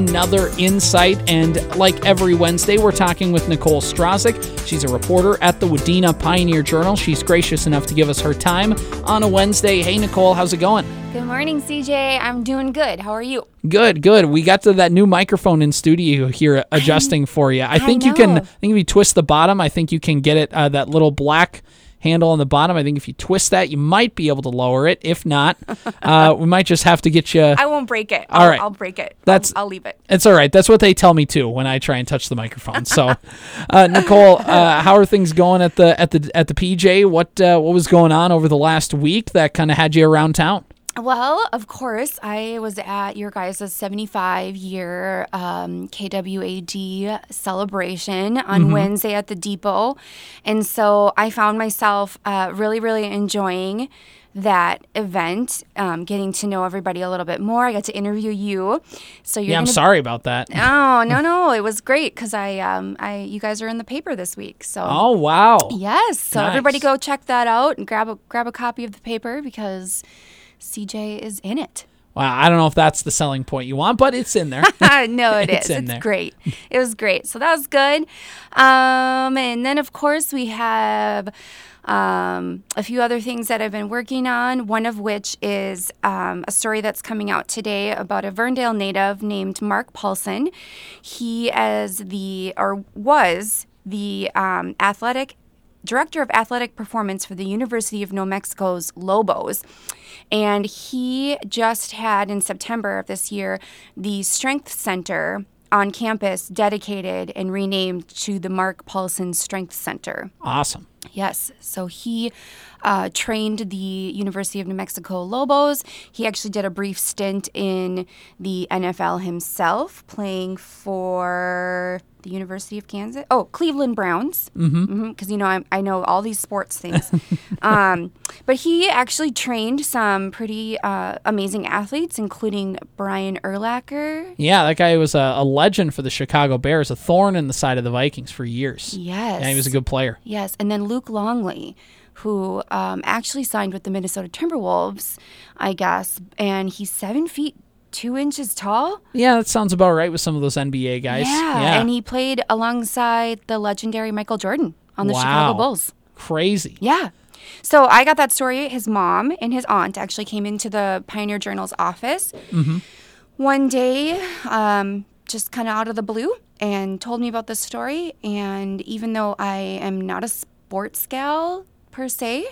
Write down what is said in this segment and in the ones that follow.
another insight. And like every Wednesday, we're talking with Nicole Stracek. She's a reporter at the Wadena Pioneer Journal. She's gracious enough to give us her time on a Wednesday. Hey, Nicole, how's it going? Good morning, CJ. I'm doing good. How are you? Good, good. We got to that new microphone in studio here adjusting for you. I think you can. I think if you twist the bottom, I think you can get it. Uh, that little black handle on the bottom. I think if you twist that, you might be able to lower it. If not, uh, we might just have to get you. I won't break it. All I'll, right. I'll break it. That's- I'll, I'll leave it. It's all right. That's what they tell me too when I try and touch the microphone. So, uh, Nicole, uh, how are things going at the at the at the PJ? What uh, what was going on over the last week that kind of had you around town? Well, of course, I was at your guys' 75 year um, KWAD celebration on Mm-hmm. Wednesday at the Depot. And so I found myself uh, really, really enjoying that event, um, getting to know everybody a little bit more. I got to interview you. So you're Yeah, I'm sorry about that. Oh no no! It was great because I um I you guys are in the paper this week. So Oh wow. yes, so everybody go check that out and grab a grab a copy of the paper because CJ is in it. Wow. I don't know if that's the selling point you want, but it's in there. no, it It's is. in It's there. great. It was great. So that was good. Um, and then of course we have um, a few other things that I've been working on. One of which is um, a story that's coming out today about a Verndale native named Mark Paulson. He as the or was the um, athletic director of athletic performance for the University of New Mexico's Lobos. And he just had in September of this year the Strength Center on campus dedicated and renamed to the Mark Paulson Strength Center. awesome. Yes. So he uh, trained the University of New Mexico Lobos. He actually did a brief stint in the NFL himself, playing for the University of Kansas. Oh, Cleveland Browns. Because, mm-hmm. you know, I, I know all these sports things. um, but he actually trained some pretty uh, amazing athletes, including Brian Urlacher. Yeah, that guy was a, a legend for the Chicago Bears, a thorn in the side of the Vikings for years. Yes. Yeah, he was a good player. Yes, and then Luke Longley, who um, actually signed with the Minnesota Timberwolves, I guess, and he's seven feet two inches tall. Yeah, that sounds about right with some of those NBA guys. Yeah, and he played alongside the legendary Michael Jordan on the Wow. Chicago Bulls. crazy. Yeah. So I got that story. His mom and his aunt actually came into the Pioneer Journal's office one day, um, just kind of out of the blue, and told me about this story. And even though I am not a sports gal per se,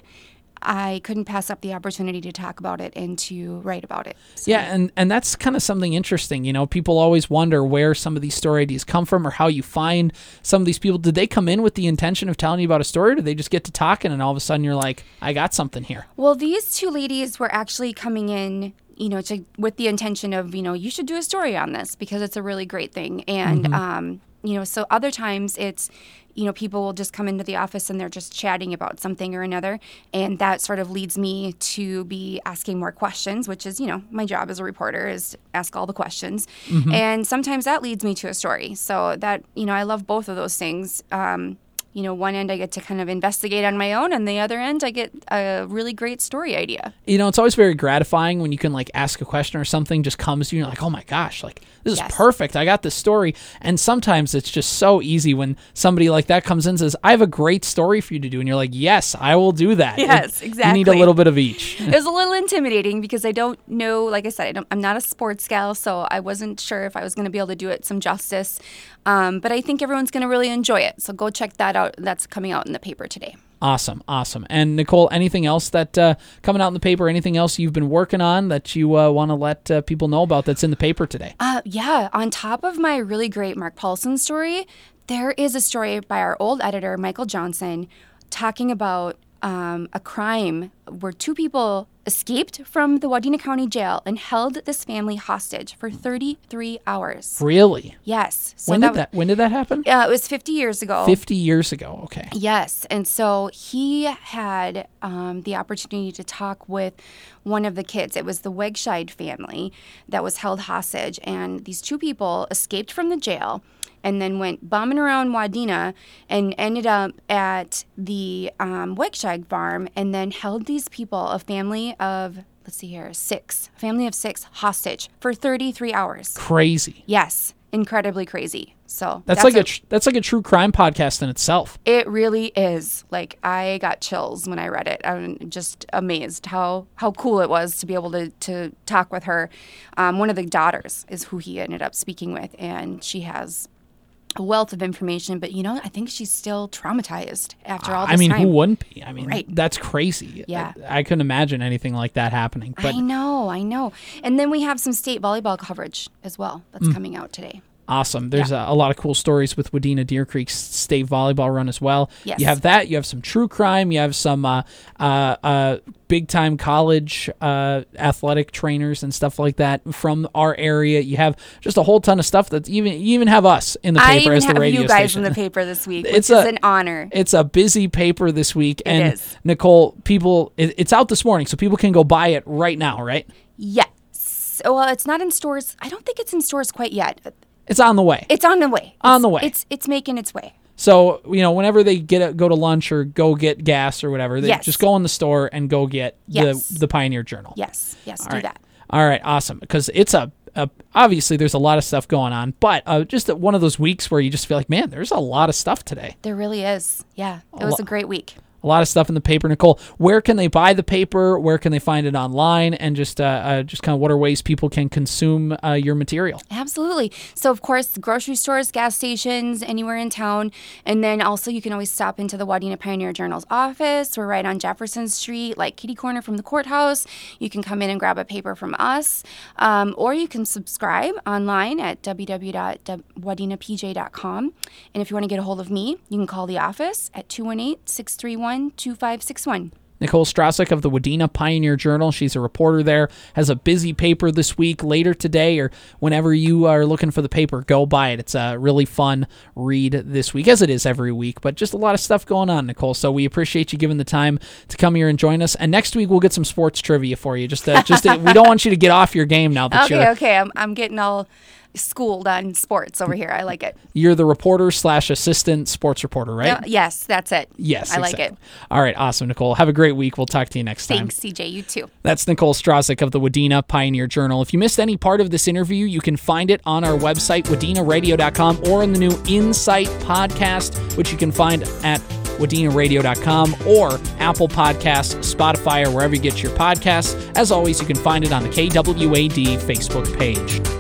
I couldn't pass up the opportunity to talk about it and to write about it. So- Yeah, and and that's kind of something interesting. You know, people always wonder where some of these story ideas come from or how you find some of these people. Did they come in with the intention of telling you about a story, or did they just get to talking and all of a sudden you're like, I got something here? Well, these two ladies were actually coming in, you know, to with the intention of, you know, you should do a story on this because it's a really great thing. And um, you know, so other times it's you know, people will just come into the office and they're just chatting about something or another. And that sort of leads me to be asking more questions, which is, you know, my job as a reporter is ask all the questions. And sometimes that leads me to a story. So that, you know, I love both of those things. Um, you know, one end I get to kind of investigate on my own, and the other end I get a really great story idea. You know, it's always very gratifying when you can like ask a question or something just comes to you and you're like, oh my gosh, like this is perfect. I got this story. And sometimes it's just so easy when somebody like that comes in and says, I have a great story for you to do. And you're like, yes, I will do that. Yes, exactly. You need a little bit of each. it was a little intimidating because I don't know, like I said, I don't, I'm not a sports gal, so I wasn't sure if I was going to be able to do it some justice. Um, but I think everyone's going to really enjoy it. So go check that out. That's coming out in the paper today. Awesome, awesome. And Nicole, anything else that uh, coming out in the paper? Anything else you've been working on that you uh, want to let uh, people know about that's in the paper today? Uh, yeah, on top of my really great Mark Paulson story, there is a story by our old editor, Michael Johnson, talking about um, a crime where two people escaped from the Wadena County Jail and held this family hostage for 33 hours. Really? Yes. So when that, did that? When did that happen? Uh, it was 50 years ago. Fifty years ago. Okay. Yes. And so he had um, the opportunity to talk with one of the kids. It was the Wegscheid family that was held hostage. And these two people escaped from the jail and then went bumming around Wadena and ended up at the um, Wegscheid farm and then held these people, a family of let's see here, six, a family of six hostage for 33 hours. Crazy. Yes, incredibly crazy. So That's, like a, tr- that's like a true crime podcast in itself. It really is. Like I got chills when I read it. I'm just amazed how how cool it was to be able to to talk with her. Um, one of the daughters is who he ended up speaking with, and she has a wealth of information. But you know, I think she's still traumatized after all this I mean, time. who wouldn't be? I mean, Right. that's crazy. Yeah. I, I couldn't imagine anything like that happening. But I know, I know. And then we have some state volleyball coverage as well that's Mm. coming out today. Awesome. There's a, a lot of cool stories with Wadena Deer Creek State Volleyball Run as well. Yes. You have that. You have some true crime. You have some uh, uh, uh, big time college uh, athletic trainers and stuff like that from our area. You have just a whole ton of stuff that even you even have us in the paper even as the have radio you guys station. in the paper this week, which It's is a- an honor. It's a busy paper this week, and is. Nicole, people, it, it's out this morning, so people can go buy it right now, right? Yes. Well, it's not in stores. I don't think it's in stores quite yet. It's on the way. It's on the way. On It's- the way. It's it's making its way. So you know, whenever they get a, go to lunch or go get gas or whatever, they Yes. just go in the store and go get Yes. the the Pioneer Journal. Yes. Yes. All do right. that. All right, awesome. Because it's a, a obviously there's a lot of stuff going on, but uh, just one of those weeks where you just feel like, man, there's a lot of stuff today. There really is. Yeah. It was lo- a great week. A lot of stuff in the paper, Nicole. Where can they buy the paper? Where can they find it online? And just uh, uh, just kind of what are ways people can consume uh, your material? Absolutely. So, of course, grocery stores, gas stations, anywhere in town. And then also, you can always stop into the Wadena Pioneer Journal's office. We're right on Jefferson Street, like kitty corner from the courthouse. You can come in and grab a paper from us. Um, or you can subscribe online at www.wadenapj.com. And if you want to get a hold of me, you can call the office at 218 631 2561. Nicole Stracek of the Wadena Pioneer Journal. She's a reporter there, has a busy paper this week, later today, or whenever you are looking for the paper, go buy it. It's a really fun read this week, as it is every week, but just a lot of stuff going on, Nicole. So we appreciate you giving the time to come here and join us. And next week, we'll get some sports trivia for you. Just, uh, just we don't want you to get off your game now that Okay, you're, okay. I'm, I'm getting all schooled on sports over here. I like it. you're the reporter slash assistant sports reporter, right? Uh, yes, that's it. Yes, I like it. All right, awesome, Nicole. Have a great week. We'll talk to you next time. Thanks, CJ. You too. That's Nicole Stracek of the Wadena Pioneer Journal. If you missed any part of this interview, you can find it on our website, wadenaradio.com, or in the new Insight podcast, which you can find at wadenaradio.com or Apple Podcasts, Spotify, or wherever you get your podcasts. As always, you can find it on the KWAD Facebook page.